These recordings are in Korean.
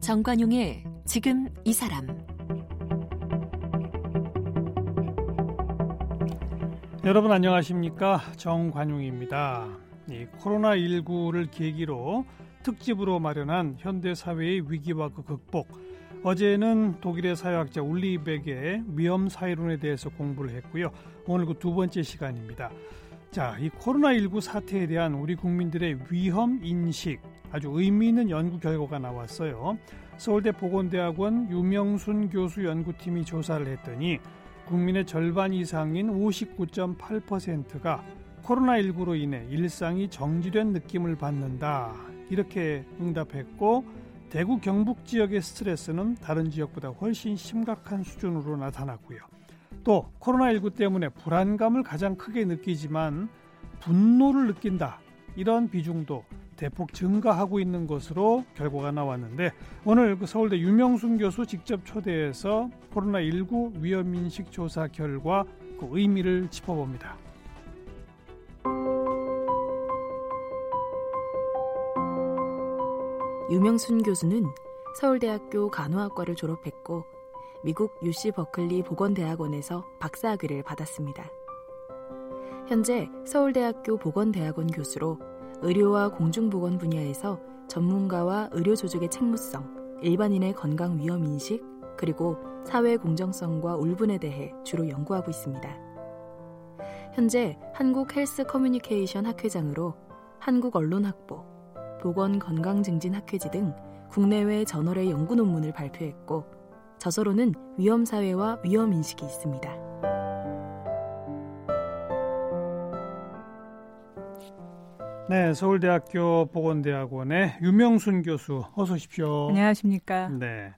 정관용의 지금 이 사람 여러분 안녕하십니까 정관용입니다. 이 코로나 19를 계기로 특집으로 마련한 현대 사회의 위기와 그 극복. 어제는 독일의 사회학자 울리백의 위험 사회론에 대해서 공부를 했고요. 오늘 그 두 번째 시간입니다. 자, 이 코로나19 사태에 대한 우리 국민들의 위험 인식 아주 의미 있는 연구 결과가 나왔어요. 서울대 보건대학원 유명순 교수 연구팀이 조사를 했더니 국민의 절반 이상인 59.8%가 코로나19로 인해 일상이 정지된 느낌을 받는다. 이렇게 응답했고 대구 경북 지역의 스트레스는 다른 지역보다 훨씬 심각한 수준으로 나타났고요. 또 코로나19 때문에 불안감을 가장 크게 느끼지만 분노를 느낀다. 이런 비중도 대폭 증가하고 있는 것으로 결과가 나왔는데 오늘 그 서울대 유명순 교수 직접 초대해서 코로나19 위험인식 조사 결과 그 의미를 짚어봅니다. 유명순 교수는 서울대학교 간호학과를 졸업했고 미국 UC 버클리 보건대학원에서 박사학위를 받았습니다. 현재 서울대학교 보건대학원 교수로 의료와 공중보건 분야에서 전문가와 의료 조직의 책무성, 일반인의 건강 위험 인식, 그리고 사회 공정성과 울분에 대해 주로 연구하고 있습니다. 현재 한국 헬스 커뮤니케이션 학회장으로 한국 언론 학보, 보건건강증진학회지 등 국내외 저널의 연구 논문을 발표했고 저서로는 위험사회와 위험인식이 있습니다. 네, 서울대학교 보건대학원의 유명순 교수 어서 오십시오. 안녕하십니까? 네.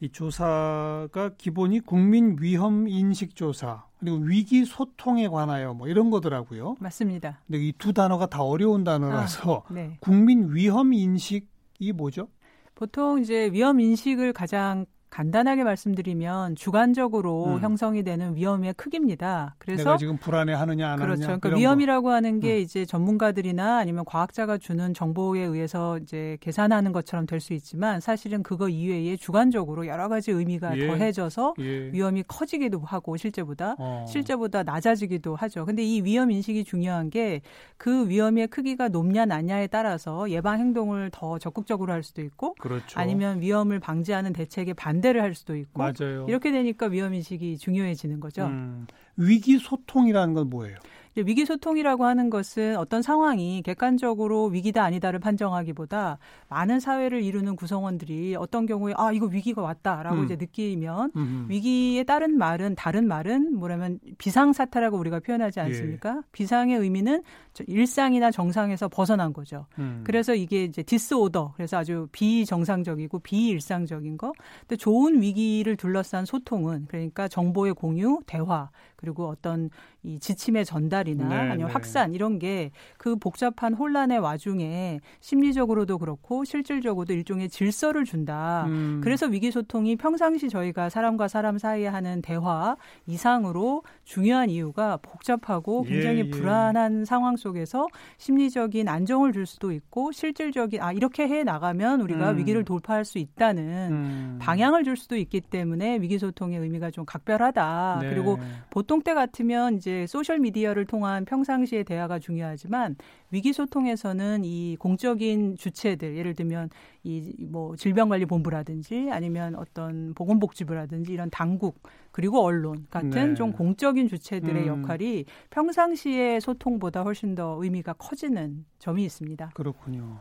이 조사가 기본이 국민 위험 인식 조사 그리고 위기 소통에 관하여 뭐 이런 거더라고요. 맞습니다. 근데 이 두 단어가 다 어려운 단어라서 아, 네. 국민 위험 인식이 뭐죠? 보통 이제 위험 인식을 가장 간단하게 말씀드리면 주관적으로 음. 형성이 되는 위험의 크기입니다. 그래서 내가 지금 불안해하느냐 안 그렇죠. 하느냐. 그러니까 위험이라고 거. 하는 게 음. 이제 전문가들이나 아니면 과학자가 주는 정보에 의해서 이제 계산하는 것처럼 될 수 있지만 사실은 그거 이외에 주관적으로 여러 가지 의미가 예. 더해져서 예. 위험이 커지기도 하고 실제보다 어. 실제보다 낮아지기도 하죠. 근데 이 위험 인식이 중요한 게 그 위험의 크기가 높냐 낮냐에 따라서 예방 행동을 더 적극적으로 할 수도 있고 그렇죠. 아니면 위험을 방지하는 대책에 반대 반대를 할 수도 있고 맞아요. 이렇게 되니까 위험 인식이 중요해지는 거죠. 음, 위기 소통이라는 건 뭐예요? 위기 소통이라고 하는 것은 어떤 상황이 객관적으로 위기다 아니다를 판정하기보다 많은 사회를 이루는 구성원들이 어떤 경우에 아 이거 위기가 왔다라고 음. 이제 느끼면 음흠. 위기에 따른 말은 다른 말은 뭐냐면 비상 사태라고 우리가 표현하지 예. 않습니까? 예. 비상의 의미는 일상이나 정상에서 벗어난 거죠. 음. 그래서 이게 이제 디스오더 그래서 아주 비정상적이고 비일상적인 거. 근데 좋은 위기를 둘러싼 소통은 그러니까 정보의 공유, 대화 그리고 어떤 이 지침의 전달 이나 네, 아니면 네. 확산 이런 게 그 복잡한 혼란의 와중에 심리적으로도 그렇고 실질적으로도 일종의 질서를 준다. 음. 그래서 위기 소통이 평상시 저희가 사람과 사람 사이에 하는 대화 이상으로 중요한 이유가 복잡하고 굉장히 예, 예. 불안한 상황 속에서 심리적인 안정을 줄 수도 있고 실질적인 아 이렇게 해 나가면 우리가 음. 위기를 돌파할 수 있다는 음. 방향을 줄 수도 있기 때문에 위기 소통의 의미가 좀 각별하다. 네. 그리고 보통 때 같으면 이제 소셜 미디어를 통한 평상시의 대화가 중요하지만 위기 소통에서는 이 공적인 주체들 예를 들면 이 뭐 질병관리본부라든지 아니면 어떤 보건복지부라든지 이런 당국 그리고 언론 같은 네. 좀 공적인 주체들의 음. 역할이 평상시의 소통보다 훨씬 더 의미가 커지는 점이 있습니다. 그렇군요.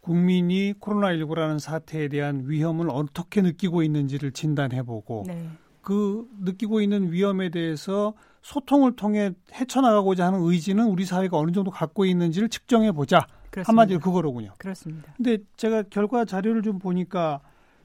국민이 코로나19라는 사태에 대한 위험을 어떻게 느끼고 있는지를 진단해보고 네. 그 느끼고 있는 위험에 대해서 소통을 통해 헤쳐나가고자 하는 의지는 우리 사회가 어느 정도 갖고 있는지를 측정해 보자. 한마디로 그거로군요. 그렇습니다. 근데 제가 결과 자료를 좀 보니까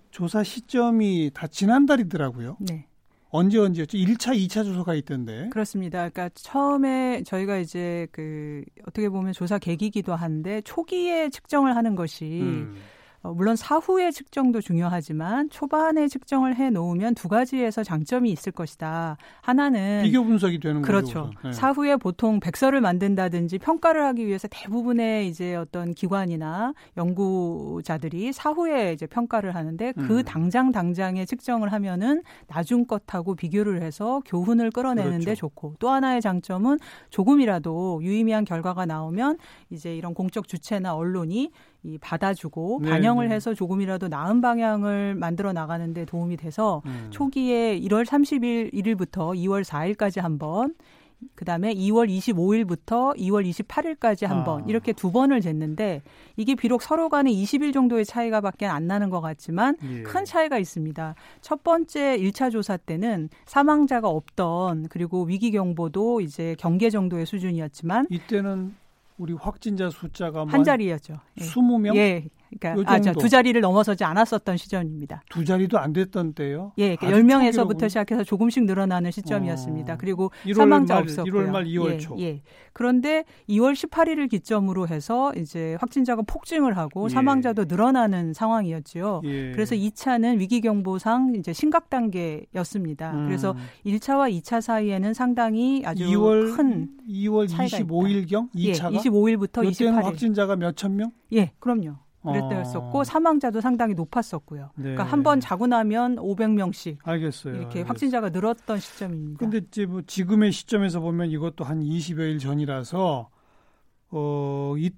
조사 시점이 다 지난달이더라고요. 네. 언제 언제였죠? 1차, 2차 조사가 있던데. 그렇습니다. 그러니까 처음에 저희가 이제 그 어떻게 보면 조사 계기기도 한데 초기에 측정을 하는 것이 음. 어, 물론 사후의 측정도 중요하지만 초반에 측정을 해 놓으면 두 가지에서 장점이 있을 것이다. 하나는 비교 분석이 되는 그렇죠. 거죠. 네. 사후에 보통 백서를 만든다든지 평가를 하기 위해서 대부분의 이제 어떤 기관이나 연구자들이 사후에 이제 평가를 하는데 그 음. 당장 당장에 측정을 하면은 나중 것하고 비교를 해서 교훈을 끌어내는데 그렇죠. 좋고 또 하나의 장점은 조금이라도 유의미한 결과가 나오면 이제 이런 공적 주체나 언론이 이 받아주고 네, 반영을 네. 해서 조금이라도 나은 방향을 만들어 나가는데 도움이 돼서 음. 초기에 1월 30일 1일부터 2월 4일까지 한번 그다음에 2월 25일부터 2월 28일까지 한번 아. 이렇게 두 번을 쟀는데 이게 비록 서로 간에 20일 정도의 차이가밖에 안 나는 것 같지만 예. 큰 차이가 있습니다. 첫 번째 1차 조사 때는 사망자가 없던 그리고 위기 경보도 이제 경계 정도의 수준이었지만 이때는 우리 확진자 숫자가 한 자리였죠. 예. 20명? 예. 그러니까 아, 두 자리를 넘어서지 않았었던 시점입니다. 두 자리도 안 됐던 때요? 예, 그러니까 10명에서부터 시작해서 조금씩 늘어나는 시점이었습니다. 어. 그리고 사망자 말, 없었고요. 1월 말 2월 예, 초. 예. 그런데 2월 18일을 기점으로 해서 이제 확진자가 폭증을 하고 예. 사망자도 늘어나는 상황이었지요. 예. 그래서 2차는 위기 경보상 이제 심각 단계였습니다. 음. 그래서 1차와 2차 사이에는 상당히 아주 2월, 큰 2월 25일 경 2차가 예, 25일부터 28일 확진자가 몇 천 명? 예, 그럼요. 그랬었고 어. 사망자도 상당히 높았었고요. 네. 그러니까 한 번 자고 나면 500명씩 알겠어요. 이렇게 알겠어요. 확진자가 늘었던 시점입니다. 근데 이제 뭐 지금의 시점에서 보면 이것도 한 20여일 전이라서 어, 이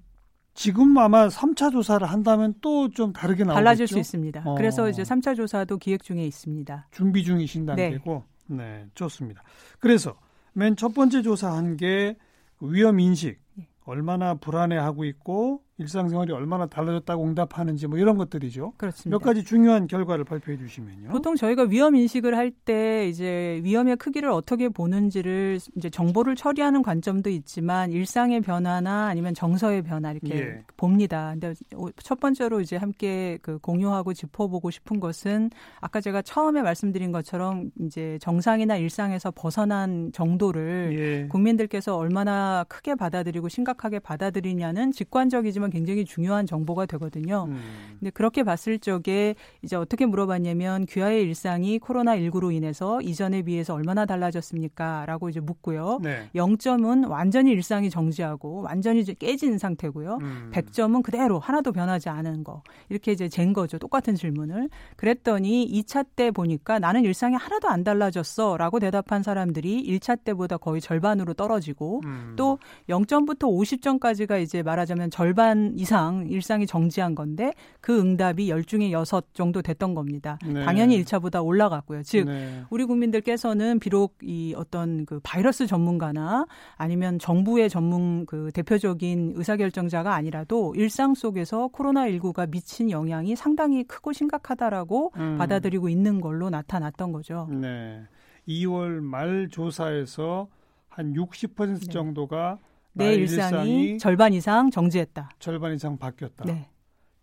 지금 아마 3차 조사를 한다면 또 좀 다르게 나오겠죠. 달라질 수 있습니다. 어. 그래서 이제 3차 조사도 기획 중에 있습니다. 준비 중이신 네. 단계고. 네. 네, 좋습니다. 그래서 맨 첫 번째 조사한 게 위험 인식. 네. 얼마나 불안해하고 있고 일상생활이 얼마나 달라졌다고 응답하는지 뭐 이런 것들이죠. 그렇습니다. 몇 가지 중요한 결과를 발표해 주시면요. 보통 저희가 위험 인식을 할 때 이제 위험의 크기를 어떻게 보는지를 이제 정보를 처리하는 관점도 있지만 일상의 변화나 아니면 정서의 변화 이렇게 예. 봅니다. 근데 첫 번째로 이제 함께 그 공유하고 짚어보고 싶은 것은 아까 제가 처음에 말씀드린 것처럼 이제 정상이나 일상에서 벗어난 정도를 예. 국민들께서 얼마나 크게 받아들이고 심각하게 받아들이냐는 직관적이지만 하지만 굉장히 중요한 정보가 되거든요. 음. 근데 그렇게 봤을 적에 이제 어떻게 물어봤냐면 귀하의 일상이 코로나 19로 인해서 이전에 비해서 얼마나 달라졌습니까?라고 이제 묻고요. 네. 0점은 완전히 일상이 정지하고 완전히 이제 깨진 상태고요. 음. 100점은 그대로 하나도 변하지 않은 거. 이렇게 이제 잰 거죠. 똑같은 질문을. 그랬더니 2차 때 보니까 나는 일상이 하나도 안 달라졌어라고 대답한 사람들이 1차 때보다 거의 절반으로 떨어지고 음. 또 0점부터 50점까지가 이제 말하자면 절반 시간 이상 일상이 정지한 건데 그 응답이 열 중에 여섯 정도 됐던 겁니다. 네. 당연히 1차보다 올라갔고요. 즉 네. 우리 국민들께서는 비록 이 어떤 그 바이러스 전문가나 아니면 정부의 전문 그 대표적인 의사결정자가 아니라도 일상 속에서 코로나19가 미친 영향이 상당히 크고 심각하다라고 음. 받아들이고 있는 걸로 나타났던 거죠. 네. 2월 말 조사에서 한 60% 정도가 내 일상이, 일상이, 절반 이상 정지했다. 절반 이상 바뀌었다. 네.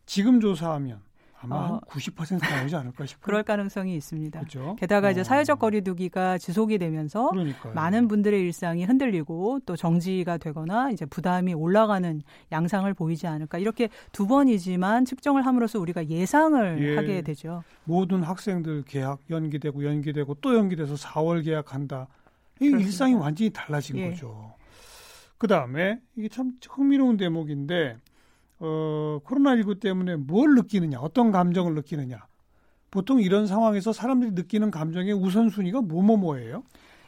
지금 조사하면 아마 어, 한90% 나오지 않을까 싶어요. 그럴 가능성이 있습니다. 그렇죠? 게다가 어. 이제 사회적 거리두기가 지속이 되면서 그러니까요. 많은 분들의 일상이 흔들리고 또 정지가 되거나 이제 부담이 올라가는 양상을 보이지 않을까. 이렇게 두 번이지만 측정을 함으로써 우리가 예상을 예. 하게 되죠. 모든 학생들 계약 연기되고 연기되고 또 연기돼서 4월 계약한다. 이 일상이 완전히 달라진 예. 거죠. 그 다음에 이게 참 흥미로운 대목인데 어, 코로나19 때문에 뭘 느끼느냐, 어떤 감정을 느끼느냐. 보통 이런 상황에서 사람들이 느끼는 감정의 우선순위가 뭐뭐뭐예요?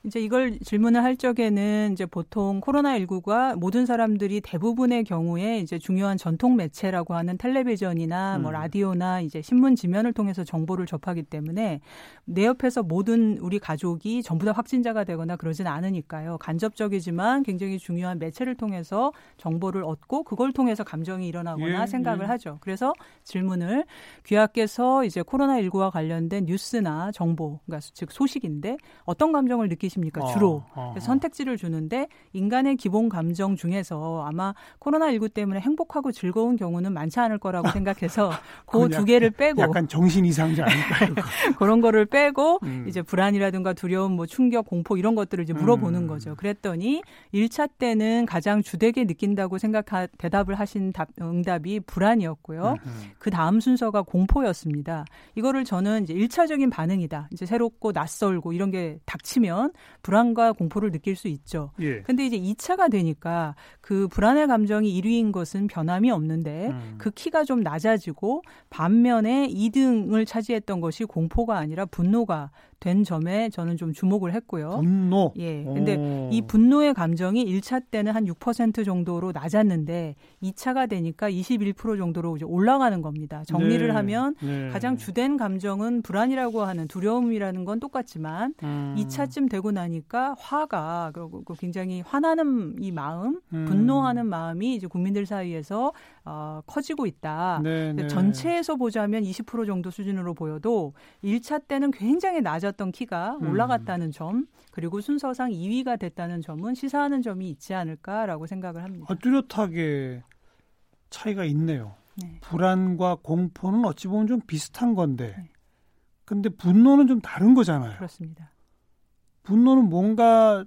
이제 이걸 질문을 할 적에는 이제 보통 코로나19가 모든 사람들이 대부분의 경우에 이제 중요한 전통 매체라고 하는 텔레비전이나 뭐 음. 라디오나 이제 신문 지면을 통해서 정보를 접하기 때문에 내 옆에서 모든 우리 가족이 전부 다 확진자가 되거나 그러진 않으니까요. 간접적이지만 굉장히 중요한 매체를 통해서 정보를 얻고 그걸 통해서 감정이 일어나거나 예, 생각을 예. 하죠. 그래서 질문을 귀하께서 이제 코로나19와 관련된 뉴스나 정보, 그러니까 즉 소식인데 어떤 감정을 느끼 느끼십니까? 주로. 어, 어, 선택지를 주는데 인간의 기본 감정 중에서 아마 코로나19 때문에 행복하고 즐거운 경우는 많지 않을 거라고 생각해서 그 두 개를 빼고 약간 정신 이상자 아닐까요? 그런 거를 빼고 음. 이제 불안이라든가 두려움, 뭐 충격, 공포 이런 것들을 이제 물어보는 음. 거죠. 그랬더니 1차 때는 가장 주되게 느낀다고 생각하 대답을 하신 답, 응답이 불안이었고요. 음. 그 다음 순서가 공포였습니다. 이거를 저는 이제 1차적인 반응이다. 이제 새롭고 낯설고 이런 게 닥치면 불안과 공포를 느낄 수 있죠. 예. 근데 이제 2차가 되니까 그 불안의 감정이 1위인 것은 변함이 없는데 음. 그 키가 좀 낮아지고 반면에 2등을 차지했던 것이 공포가 아니라 분노가 된 점에 저는 좀 주목을 했고요. 분노. 예. 근데 오. 이 분노의 감정이 1차 때는 한 6% 정도로 낮았는데 2차가 되니까 21% 정도로 이제 올라가는 겁니다. 정리를 네. 하면 네. 가장 주된 감정은 불안이라고 하는 두려움이라는 건 똑같지만 음. 2차쯤 되고 나니까 화가 굉장히 화나는 이 마음, 음. 분노하는 마음이 이제 국민들 사이에서 어, 커지고 있다. 네, 네. 전체에서 보자면 20% 정도 수준으로 보여도 1차 때는 굉장히 낮았 던 키가 음. 올라갔다는 음. 점, 그리고 순서상 2위가 됐다는 점은 시사하는 점이 있지 않을까라고 생각을 합니다. 아, 뚜렷하게 차이가 있네요. 네. 불안과 공포는 어찌 보면 좀 비슷한 건데, 네. 근데 분노는 좀 다른 거잖아요. 그렇습니다. 분노는 뭔가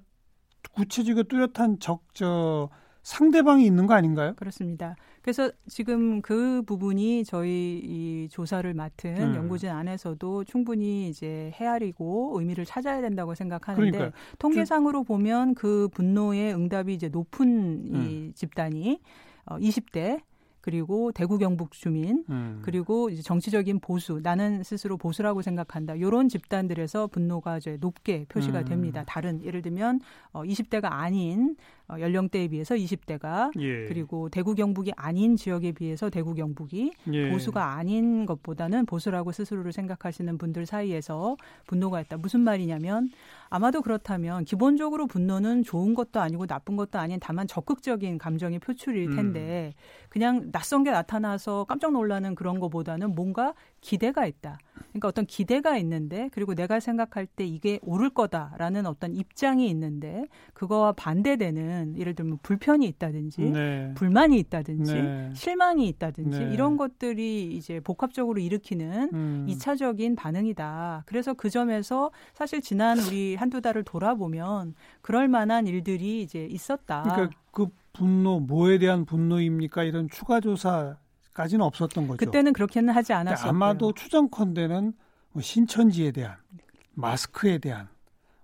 구체적이고 뚜렷한 적, 저, 상대방이 있는 거 아닌가요? 그렇습니다. 그래서 지금 그 부분이 저희 이 조사를 맡은 음. 연구진 안에서도 충분히 이제 헤아리고 의미를 찾아야 된다고 생각하는데 그러니까요. 통계상으로 보면 그 분노의 응답이 이제 높은 이 음. 집단이 어 20대 그리고 대구 경북 주민 음. 그리고 이제 정치적인 보수 나는 스스로 보수라고 생각한다 이런 집단들에서 분노가 이제 높게 표시가 음. 됩니다. 다른 예를 들면 어 20대가 아닌 어, 연령대에 비해서 20대가 예. 그리고 대구 경북이 아닌 지역에 비해서 대구 경북이 예. 보수가 아닌 것보다는 보수라고 스스로를 생각하시는 분들 사이에서 분노가 있다. 무슨 말이냐면 아마도 그렇다면 기본적으로 분노는 좋은 것도 아니고 나쁜 것도 아닌 다만 적극적인 감정의 표출일 음. 텐데 음. 그냥 낯선 게 나타나서 깜짝 놀라는 그런 것보다는 뭔가 기대가 있다. 그러니까 어떤 기대가 있는데 그리고 내가 생각할 때 이게 옳을 거다라는 어떤 입장이 있는데 그거와 반대되는 예를 들면 불편이 있다든지 네. 불만이 있다든지 네. 실망이 있다든지 네. 이런 것들이 이제 복합적으로 일으키는 음. 2차적인 반응이다. 그래서 그 점에서 사실 지난 우리 한두 달을 돌아보면 그럴 만한 일들이 이제 있었다. 그러니까 그 분노 뭐에 대한 분노입니까? 이런 추가 조사 까지는 없었던 거죠. 그때는 그렇게는 하지 않았어요. 아마도 추정컨대는 뭐 신천지에 대한 마스크에 대한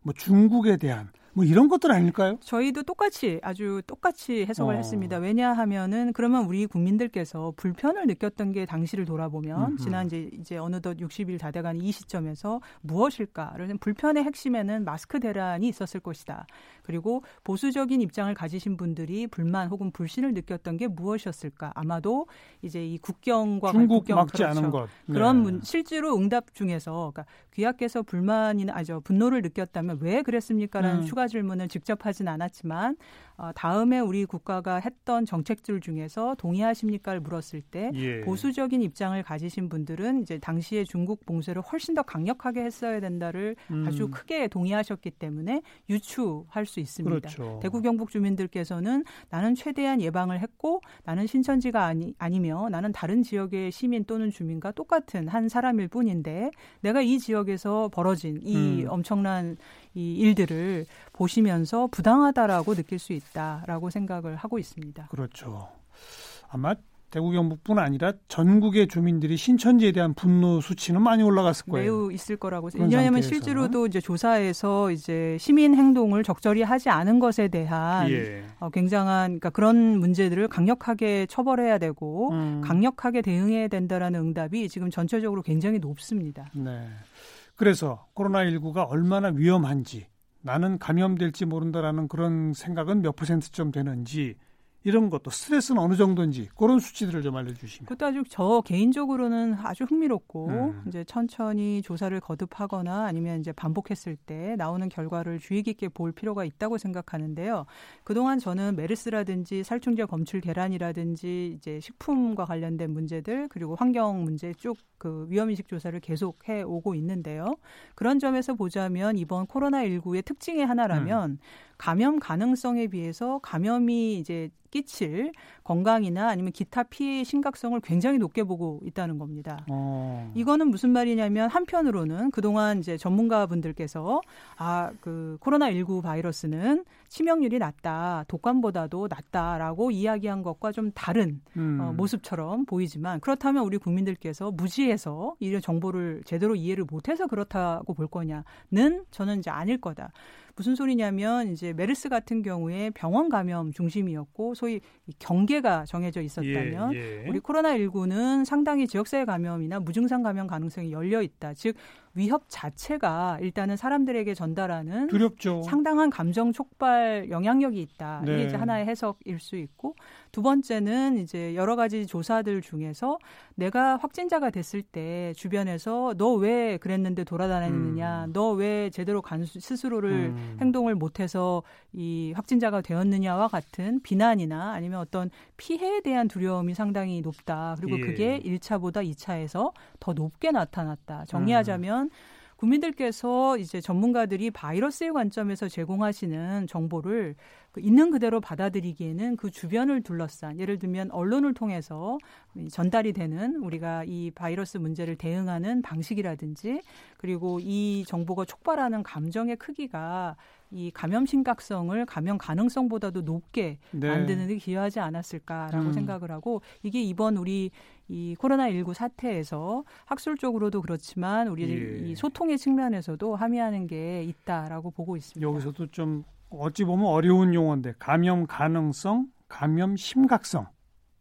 뭐 중국에 대한 뭐 이런 것들 아닐까요? 저희도 똑같이 아주 똑같이 해석을 어. 했습니다. 왜냐하면은 그러면 우리 국민들께서 불편을 느꼈던 게 당시를 돌아보면 음흠. 지난 이제 이제 어느덧 60일 다 돼가는 이 시점에서 무엇일까를 불편의 핵심에는 마스크 대란이 있었을 것이다. 그리고 보수적인 입장을 가지신 분들이 불만 혹은 불신을 느꼈던 게 무엇이었을까? 아마도 이제 이 국경과 중국 국경 막지 그렇죠. 않은 것 네. 그런 문, 실제로 응답 중에서 그러니까 귀하께서 불만이나 아저 분노를 느꼈다면 왜 그랬습니까라는 음. 추가 질문을 직접 하진 않았지만 어, 다음에 우리 국가가 했던 정책들 중에서 동의하십니까를 물었을 때 예. 보수적인 입장을 가지신 분들은 이제 당시에 중국 봉쇄를 훨씬 더 강력하게 했어야 된다를 음. 아주 크게 동의하셨기 때문에 유추할 수 있습니다. 그렇죠. 대구 경북 주민들께서는 나는 최대한 예방을 했고 나는 신천지가 아니 아니며 나는 다른 지역의 시민 또는 주민과 똑같은 한 사람일 뿐인데 내가 이 지역에서 벌어진 이 음. 엄청난 이 일들을 보시면서 부당하다라고 느낄 수 있다라고 생각을 하고 있습니다. 그렇죠. 아마 대구 경북뿐 아니라 전국의 주민들이 신천지에 대한 분노 수치는 많이 올라갔을 거예요. 매우 있을 거라고 생각합니다. 왜냐하면 실제로도 이제 조사에서 이제 시민 행동을 적절히 하지 않은 것에 대한 예. 어, 굉장한 그러니까 그런 문제들을 강력하게 처벌해야 되고 음. 강력하게 대응해야 된다라는 응답이 지금 전체적으로 굉장히 높습니다. 네. 그래서 코로나19가 얼마나 위험한지 나는 감염될지 모른다라는 그런 생각은 몇 퍼센트쯤 되는지 이런 것도 스트레스는 어느 정도인지 그런 수치들을 좀 알려주시면. 그것도 아주 저 개인적으로는 아주 흥미롭고 음. 이제 천천히 조사를 거듭하거나 아니면 이제 반복했을 때 나오는 결과를 주의 깊게 볼 필요가 있다고 생각하는데요. 그동안 저는 메르스라든지 살충제 검출 계란이라든지 이제 식품과 관련된 문제들 그리고 환경 문제 쭉 그 위험인식 조사를 계속 해 오고 있는데요. 그런 점에서 보자면 이번 코로나19의 특징의 하나라면 음. 감염 가능성에 비해서 감염이 이제 끼칠 건강이나 아니면 기타 피해의 심각성을 굉장히 높게 보고 있다는 겁니다. 어. 이거는 무슨 말이냐면 한편으로는 그동안 이제 전문가분들께서 아, 그 코로나19 바이러스는 치명률이 낮다, 독감보다도 낮다라고 이야기한 것과 좀 다른 음. 어, 모습처럼 보이지만 그렇다면 우리 국민들께서 무지해서 이런 정보를 제대로 이해를 못해서 그렇다고 볼 거냐는 저는 이제 아닐 거다. 무슨 소리냐면 이제 메르스 같은 경우에 병원 감염 중심이었고 소위 경계 가 정해져 있었다면 예, 예. 우리 코로나19는 상당히 지역사회 감염이나 무증상 감염 가능성이 열려 있다. 즉 위협 자체가 일단은 사람들에게 전달하는 두렵죠. 상당한 감정 촉발 영향력이 있다. 네. 이게 이제 하나의 해석일 수 있고 두 번째는 이제 여러 가지 조사들 중에서 내가 확진자가 됐을 때 주변에서 너 왜 그랬는데 돌아다녔느냐, 음. 너왜 제대로 간 스스로를 음. 행동을 못해서 이 확진자가 되었느냐와 같은 비난이나 아니면 어떤 피해에 대한 두려움이 상당히 높다. 그리고 예. 그게 1차보다 2차에서 더 높게 나타났다. 정리하자면 음. 국민들께서 이제 전문가들이 바이러스의 관점에서 제공하시는 정보를 그 있는 그대로 받아들이기에는 그 주변을 둘러싼 예를 들면 언론을 통해서 전달이 되는 우리가 이 바이러스 문제를 대응하는 방식이라든지 그리고 이 정보가 촉발하는 감정의 크기가 이 감염 심각성을 감염 가능성보다도 높게 네. 만드는 데 기여하지 않았을까라고 음. 생각을 하고 이게 이번 우리 이 코로나19 사태에서 학술적으로도 그렇지만 우리 예. 이 소통의 측면에서도 함의하는 게 있다라고 보고 있습니다. 여기서도 좀 어찌 보면 어려운 용어인데 감염 가능성, 감염 심각성.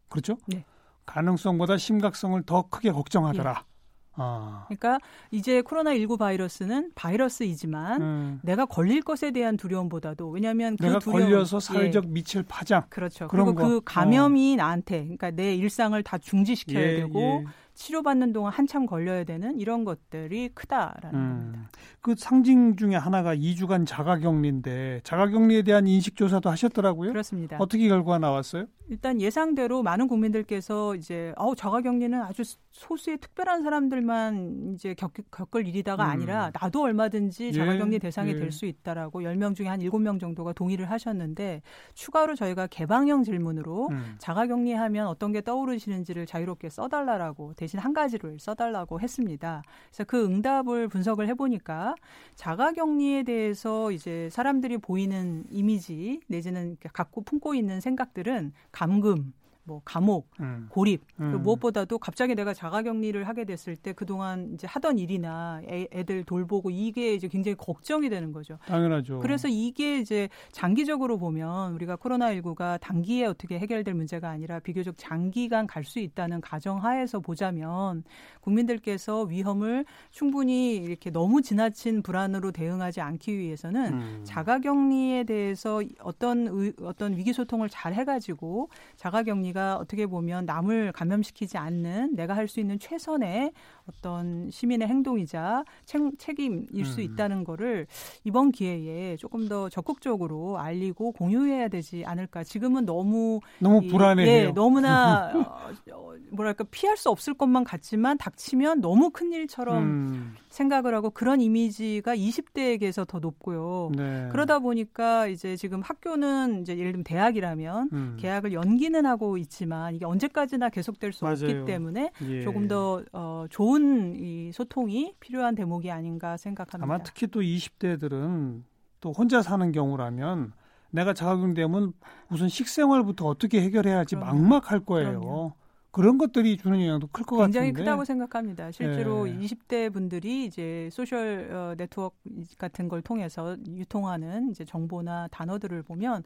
그렇죠? 네. 가능성보다 심각성을 더 크게 걱정하더라. 예. 아. 그러니까 이제 코로나19 바이러스는 바이러스이지만 음. 내가 걸릴 것에 대한 두려움보다도 왜냐하면 그 내가 두려움, 걸려서 사회적 예. 미칠 파장 그렇죠. 그리고 거. 그 감염이 어. 나한테 그러니까 내 일상을 다 중지시켜야 예, 되고 예. 치료받는 동안 한참 걸려야 되는 이런 것들이 크다라는 음. 겁니다. 그 상징 중에 하나가 2주간 자가격리인데 자가격리에 대한 인식 조사도 하셨더라고요. 그렇습니다. 어떻게 결과가 나왔어요? 일단 예상대로 많은 국민들께서 이제 아우 자가격리는 아주 소수의 특별한 사람들만 이제 겪, 겪을 일이다가 음. 아니라 나도 얼마든지 예, 자가격리 예, 대상이 예. 될수 있다라고 10명 중에 한 7명 정도가 동의를 하셨는데 추가로 저희가 개방형 질문으로 음. 자가격리하면 어떤 게 떠오르시는지를 자유롭게 써달라라고 대신 한 가지를 써달라고 했습니다. 그래서 그 응답을 분석을 해보니까 자가격리에 대해서 이제 사람들이 보이는 이미지 내지는 갖고 품고 있는 생각들은 감금, 뭐 감옥, 음. 고립 음. 무엇보다도 갑자기 내가 자가격리를 하게 됐을 때 그동안 이제 하던 일이나 애, 애들 돌보고 이게 이제 굉장히 걱정이 되는 거죠. 당연하죠. 그래서 이게 이제 장기적으로 보면 우리가 코로나19가 단기에 어떻게 해결될 문제가 아니라 비교적 장기간 갈 수 있다는 가정하에서 보자면 국민들께서 위험을 충분히 이렇게 너무 지나친 불안으로 대응하지 않기 위해서는 음. 자가격리에 대해서 어떤 의, 어떤 위기 소통을 잘 해가지고 자가격리 우리가 어떻게 보면 남을 감염시키지 않는 내가 할 수 있는 최선의 어떤 시민의 행동이자 책, 임일수 음. 있다는 거를 이번 기회에 조금 더 적극적으로 알리고 공유해야 되지 않을까. 지금은 너무 너무 불안해요. 예, 너무나 어, 뭐랄까 피할 수 없을 것만 같지만 닥치면 너무 큰 일처럼 음. 생각을 하고 그런 이미지가 20대에게서 더 높고요. 네. 그러다 보니까 이제 지금 학교는 이제 예를 들면 대학이라면 음. 개학을 연기는 하고 있지만 이게 언제까지나 계속될 수 맞아요. 없기 때문에 예. 조금 더 어, 좋은 이 소통이 필요한 대목이 아닌가 생각합니다. 아마 특히 또 20대들은 또 혼자 사는 경우라면 내가 자가격리되면 우선 식생활부터 어떻게 해결해야 할지 막막할 거예요. 그럼요. 그런 것들이 주는 영향도 클 것 같은데 굉장히 크다고 생각합니다. 실제로 네. 20대 분들이 이제 소셜 어, 네트워크 같은 걸 통해서 유통하는 이제 정보나 단어들을 보면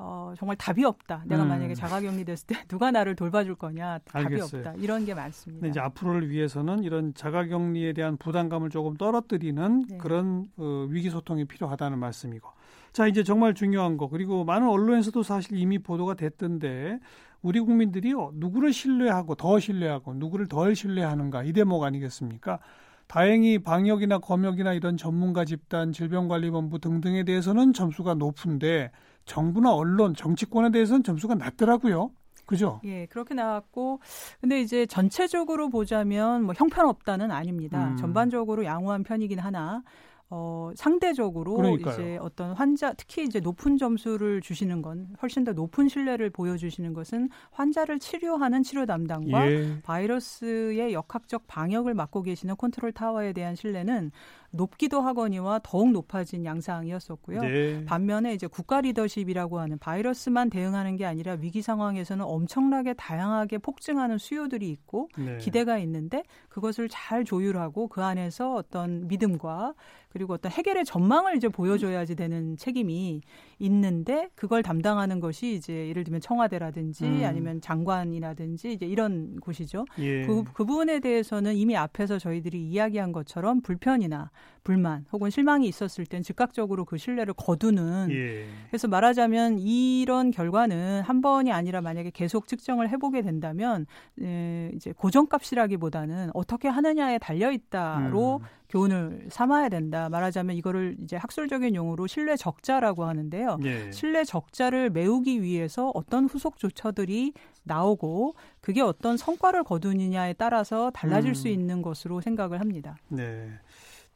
어, 정말 답이 없다. 내가 음. 만약에 자가격리 됐을 때 누가 나를 돌봐줄 거냐. 답이 알겠어요. 없다. 이런 게 많습니다. 이제 앞으로를 위해서는 이런 자가격리에 대한 부담감을 조금 떨어뜨리는 네. 그런 어, 위기 소통이 필요하다는 말씀이고. 자, 이제 정말 중요한 거. 그리고 많은 언론에서도 사실 이미 보도가 됐던데 우리 국민들이 누구를 신뢰하고 더 신뢰하고 누구를 덜 신뢰하는가 이 대목 아니겠습니까? 다행히 방역이나 검역이나 이런 전문가 집단, 질병관리본부 등등에 대해서는 점수가 높은데 정부나 언론, 정치권에 대해서는 점수가 낮더라고요. 그죠? 예, 그렇게 나왔고, 근데 이제 전체적으로 보자면 뭐 형편없다는 아닙니다. 음. 전반적으로 양호한 편이긴 하나, 어, 상대적으로 그러니까요. 이제 어떤 환자 특히 이제 높은 점수를 주시는 건 훨씬 더 높은 신뢰를 보여주시는 것은 환자를 치료하는 치료 담당과 예. 바이러스의 역학적 방역을 맡고 계시는 컨트롤 타워에 대한 신뢰는 높기도 하거니와 더욱 높아진 양상이었었고요. 네. 반면에 이제 국가 리더십이라고 하는 바이러스만 대응하는 게 아니라 위기 상황에서는 엄청나게 다양하게 폭증하는 수요들이 있고 네. 기대가 있는데 그것을 잘 조율하고 그 안에서 어떤 믿음과 그리고 어떤 해결의 전망을 이제 보여줘야지 되는 책임이 있는데 그걸 담당하는 것이 이제 예를 들면 청와대라든지 음. 아니면 장관이라든지 이제 이런 곳이죠. 예. 그, 그 부분에 대해서는 이미 앞에서 저희들이 이야기한 것처럼 불편이나 불만 혹은 실망이 있었을 땐 즉각적으로 그 신뢰를 거두는 예. 그래서 말하자면 이런 결과는 한 번이 아니라 만약에 계속 측정을 해보게 된다면 에, 이제 고정값이라기보다는 어떻게 하느냐에 달려 있다로 음. 교훈을 삼아야 된다. 말하자면 이거를 이제 학술적인 용어로 신뢰 적자라고 하는데요. 예. 신뢰 적자를 메우기 위해서 어떤 후속 조처들이 나오고 그게 어떤 성과를 거두느냐에 따라서 달라질 음. 수 있는 것으로 생각을 합니다. 네.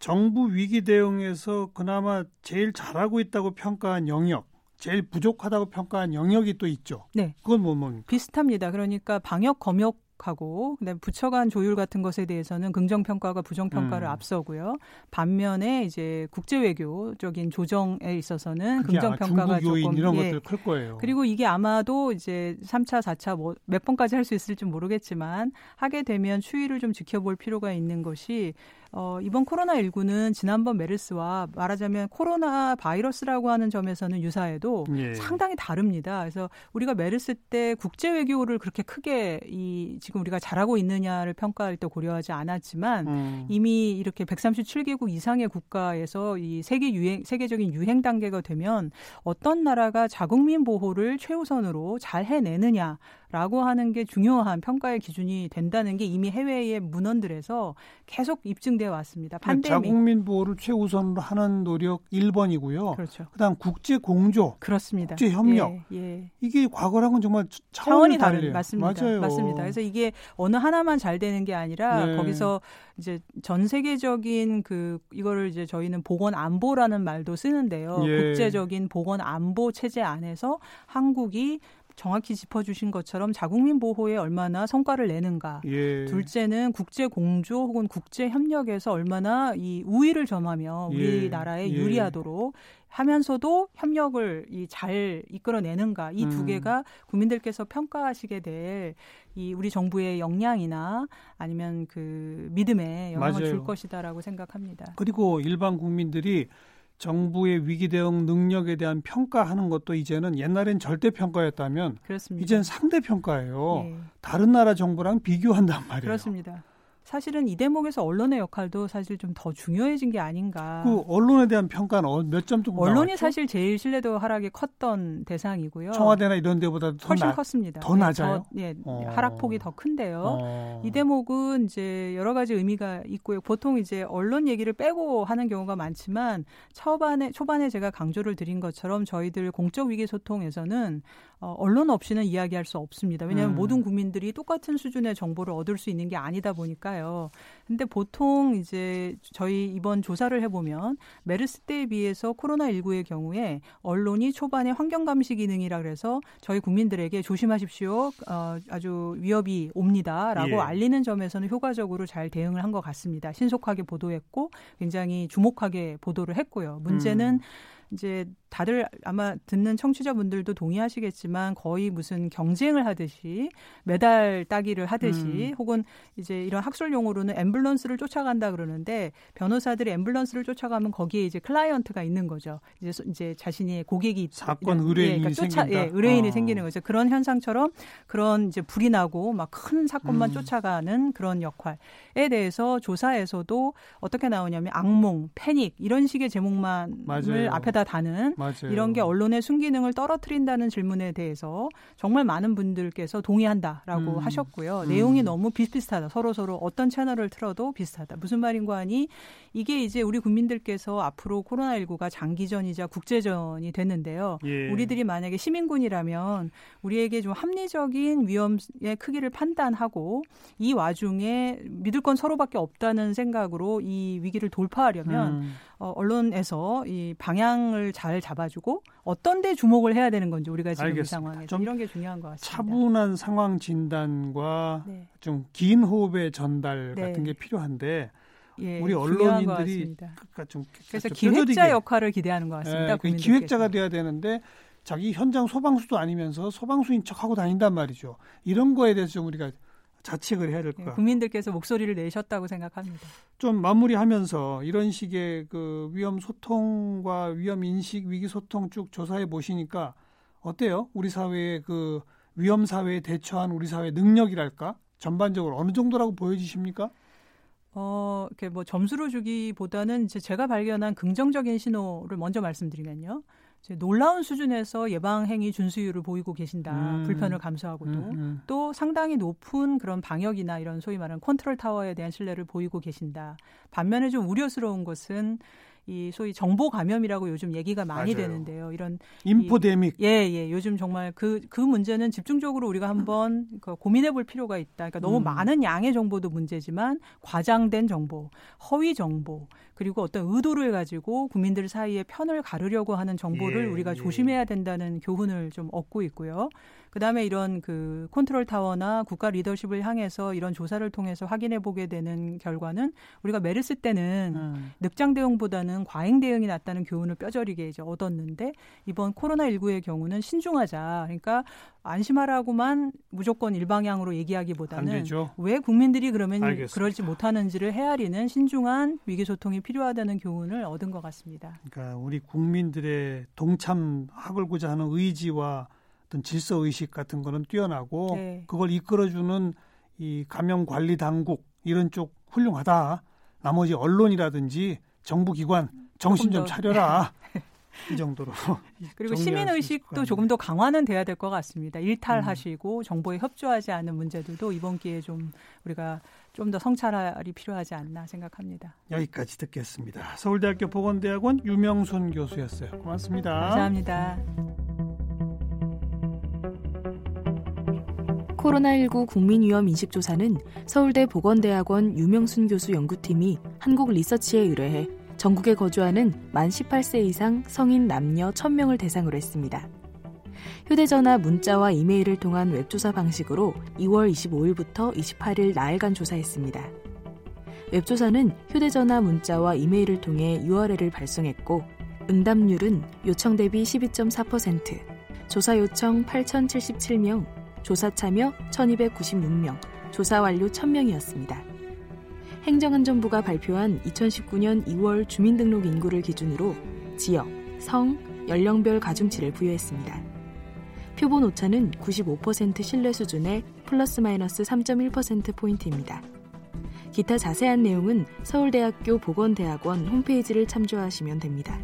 정부 위기 대응에서 그나마 제일 잘하고 있다고 평가한 영역, 제일 부족하다고 평가한 영역이 또 있죠. 네. 그건 뭐 뭡니까? 비슷합니다. 그러니까 방역 검역 하고 그다음에 부처 간 조율 같은 것에 대해서는 긍정 평가가 부정 평가를 음. 앞서고요. 반면에 이제 국제 외교적인 조정에 있어서는 긍정 평가가 조금 이런 예. 것들 클 거예요. 그리고 이게 아마도 이제 3차, 4차 뭐 몇 번까지 할 수 있을지 모르겠지만 하게 되면 추이를 좀 지켜볼 필요가 있는 것이 어, 이번 코로나19는 지난번 메르스와 말하자면 코로나 바이러스라고 하는 점에서는 유사해도 예. 상당히 다릅니다. 그래서 우리가 메르스 때 국제 외교를 그렇게 크게 이 지금 우리가 잘하고 있느냐를 평가할 때 고려하지 않았지만 음. 이미 이렇게 137개국 이상의 국가에서 이 세계 유행 세계적인 유행 단계가 되면 어떤 나라가 자국민 보호를 최우선으로 잘 해내느냐 라고 하는 게 중요한 평가의 기준이 된다는 게 이미 해외의 문헌들에서 계속 입증되어 왔습니다. 판데믹. 자국민 보호를 최우선으로 하는 노력 1번이고요. 그렇죠. 그다음 국제 공조. 그렇습니다. 국제 협력. 예, 예. 이게 과거랑은 정말 차원이, 차원이 다른 맞습니다. 맞아요. 맞습니다. 그래서 이게 어느 하나만 잘 되는 게 아니라 네. 거기서 이제 전 세계적인 그 이거를 이제 저희는 보건 안보라는 말도 쓰는데요. 예. 국제적인 보건 안보 체제 안에서 한국이 정확히 짚어주신 것처럼 자국민 보호에 얼마나 성과를 내는가. 예. 둘째는 국제 공조 혹은 국제 협력에서 얼마나 이 우위를 점하며 예. 우리나라에 예. 유리하도록 하면서도 협력을 이 잘 이끌어내는가 이두 음. 개가 국민들께서 평가하시게 될 이 우리 정부의 역량이나 아니면 그 믿음에 영향을 맞아요. 줄 것이다라고 생각합니다. 그리고 일반 국민들이 정부의 위기 대응 능력에 대한 평가하는 것도 이제는 옛날엔 절대 평가였다면 그렇습니다. 이제는 상대 평가예요. 예. 다른 나라 정부랑 비교한단 말이에요. 그렇습니다. 사실은 이 대목에서 언론의 역할도 사실 좀 더 중요해진 게 아닌가. 그 언론에 대한 평가는 어, 몇점 정도 언론이 나왔죠? 사실 제일 신뢰도 하락이 컸던 대상이고요. 청와대나 이런 데보다 더 훨씬 나, 컸습니다. 더 네, 낮아요. 더, 예, 어. 하락폭이 더 큰데요. 어. 이 대목은 이제 여러 가지 의미가 있고요. 보통 이제 언론 얘기를 빼고 하는 경우가 많지만 초반에 초반에 제가 강조를 드린 것처럼 저희들 공적 위기 소통에서는 어, 언론 없이는 이야기할 수 없습니다. 왜냐하면 음. 모든 국민들이 똑같은 수준의 정보를 얻을 수 있는 게 아니다 보니까요. 근데 보통 이제 저희 이번 조사를 해보면 메르스 때에 비해서 코로나19의 경우에 언론이 초반에 환경 감시 기능이라 그래서 저희 국민들에게 조심하십시오. 어, 아주 위협이 옵니다 라고 예. 알리는 점에서는 효과적으로 잘 대응을 한 것 같습니다. 신속하게 보도했고 굉장히 주목하게 보도를 했고요. 문제는 음. 이제 다들 아마 듣는 청취자분들도 동의하시겠지만 거의 무슨 경쟁을 하듯이 메달 따기를 하듯이 음. 혹은 이제 이런 학술 용어로는 앰뷸런스를 쫓아간다 그러는데 변호사들이 앰뷸런스를 쫓아가면 거기에 이제 클라이언트가 있는 거죠. 이제 이제 자신이 고객이 사건 의뢰인이 예, 그러니까 쫓아, 생긴다. 예, 의뢰인이 어. 생기는 거죠. 그런 현상처럼 그런 이제 불이 나고 막 큰 사건만 음. 쫓아가는 그런 역할에 대해서 조사에서도 어떻게 나오냐면 악몽, 패닉 이런 식의 제목만을 앞에다 다는 맞아요. 이런 게 언론의 순기능을 떨어뜨린다는 질문에 대해서 정말 많은 분들께서 동의한다라고 음. 하셨고요. 음. 내용이 너무 비슷비슷하다. 서로 서로 어떤 채널을 틀어도 비슷하다. 무슨 말인고 하니 이게 이제 우리 국민들께서 앞으로 코로나19가 장기전이자 국제전이 됐는데요. 예. 우리들이 만약에 시민군이라면 우리에게 좀 합리적인 위험의 크기를 판단하고 이 와중에 믿을 건 서로밖에 없다는 생각으로 이 위기를 돌파하려면 음. 어, 언론에서 이 방향을 잘 잡아주고 어떤 데 주목을 해야 되는 건지 우리가 지금 알겠습니다. 이 상황에서 이런 게 중요한 것 같습니다. 차분한 상황 진단과 네. 좀긴 호흡의 전달 네. 같은 게 필요한데 예, 우리 언론인들이 그러니까 좀 그래서 기획자 역할을 기대하는 것 같습니다. 네, 기획자가 돼야 되는데 자기 현장 소방수도 아니면서 소방수인 척 하고 다닌단 말이죠. 이런 거에 대해서 좀 우리가 자책을 해야 될것 같아요. 국민들께서 목소리를 내셨다고 생각합니다. 좀 마무리하면서 이런 식의 그 위험 소통과 위험 인식, 위기 소통 쭉 조사해 보시니까 어때요? 우리 사회의 그 위험 사회에 대처한 우리 사회 능력이랄까? 전반적으로 어느 정도라고 보여지십니까? 어, 이렇게 뭐 점수로 주기보다는 제가 발견한 긍정적인 신호를 먼저 말씀드리면요. 놀라운 수준에서 예방행위 준수율을 보이고 계신다. 음. 불편을 감수하고도 음, 음. 또 상당히 높은 그런 방역이나 이런 소위 말하는 컨트롤 타워에 대한 신뢰를 보이고 계신다. 반면에 좀 우려스러운 것은 이 소위 정보 감염이라고 요즘 얘기가 많이 맞아요. 되는데요. 이런 인포데믹. 이, 예, 예. 요즘 정말 그그 그 문제는 집중적으로 우리가 한번 그 고민해 볼 필요가 있다. 그러니까 너무 음. 많은 양의 정보도 문제지만 과장된 정보, 허위 정보, 그리고 어떤 의도를 가지고 국민들 사이에 편을 가르려고 하는 정보를 예, 우리가 예. 조심해야 된다는 교훈을 좀 얻고 있고요. 그다음에 이런 그 컨트롤 타워나 국가 리더십을 향해서 이런 조사를 통해서 확인해 보게 되는 결과는 우리가 메르스 때는 음. 늑장 대응보다는 과잉 대응이 낫다는 교훈을 뼈저리게 이제 얻었는데 이번 코로나 19의 경우는 신중하자. 그러니까 안심하라고만 무조건 일방향으로 얘기하기보다는 왜 국민들이 그러면 알겠습니다. 그러지 못하는지를 헤아리는 신중한 위기 소통이 필요 하다는 교훈을 얻은 것 같습니다. 그러니까 우리 국민들의 동참하고자 하는 의지와 어떤 질서 의식 같은 거는 뛰어나고 네. 그걸 이끌어주는 이 감염 관리 당국 이런 쪽 훌륭하다. 나머지 언론이라든지 정부 기관 정신 좀 차려라. 이 정도로. 그리고 시민 의식도 조금 더 강화는 돼야 될 것 같습니다. 일탈하시고 음. 정보에 협조하지 않는 문제들도 이번 기회에 좀 우리가 좀 더 성찰이 필요하지 않나 생각합니다. 여기까지 듣겠습니다. 서울대학교 보건대학원 유명순 교수였어요. 고맙습니다. 감사합니다. 코로나19 국민위험 인식조사는 서울대 보건대학원 유명순 교수 연구팀이 한국 리서치에 의뢰해 전국에 거주하는 만 18세 이상 성인 남녀 1000명을 대상으로 했습니다. 휴대전화, 문자와 이메일을 통한 웹조사 방식으로 2월 25일부터 28일 나흘간 조사했습니다. 웹조사는 휴대전화, 문자와 이메일을 통해 URL을 발송했고 응답률은 요청 대비 12.4%, 조사 요청 8,077명, 조사 참여 1296명, 조사 완료 1000명이었습니다. 행정안전부가 발표한 2019년 2월 주민등록 인구를 기준으로 지역, 성, 연령별 가중치를 부여했습니다. 표본 오차는 95% 신뢰 수준의 플러스 마이너스 3.1%포인트입니다. 기타 자세한 내용은 서울대학교 보건대학원 홈페이지를 참조하시면 됩니다.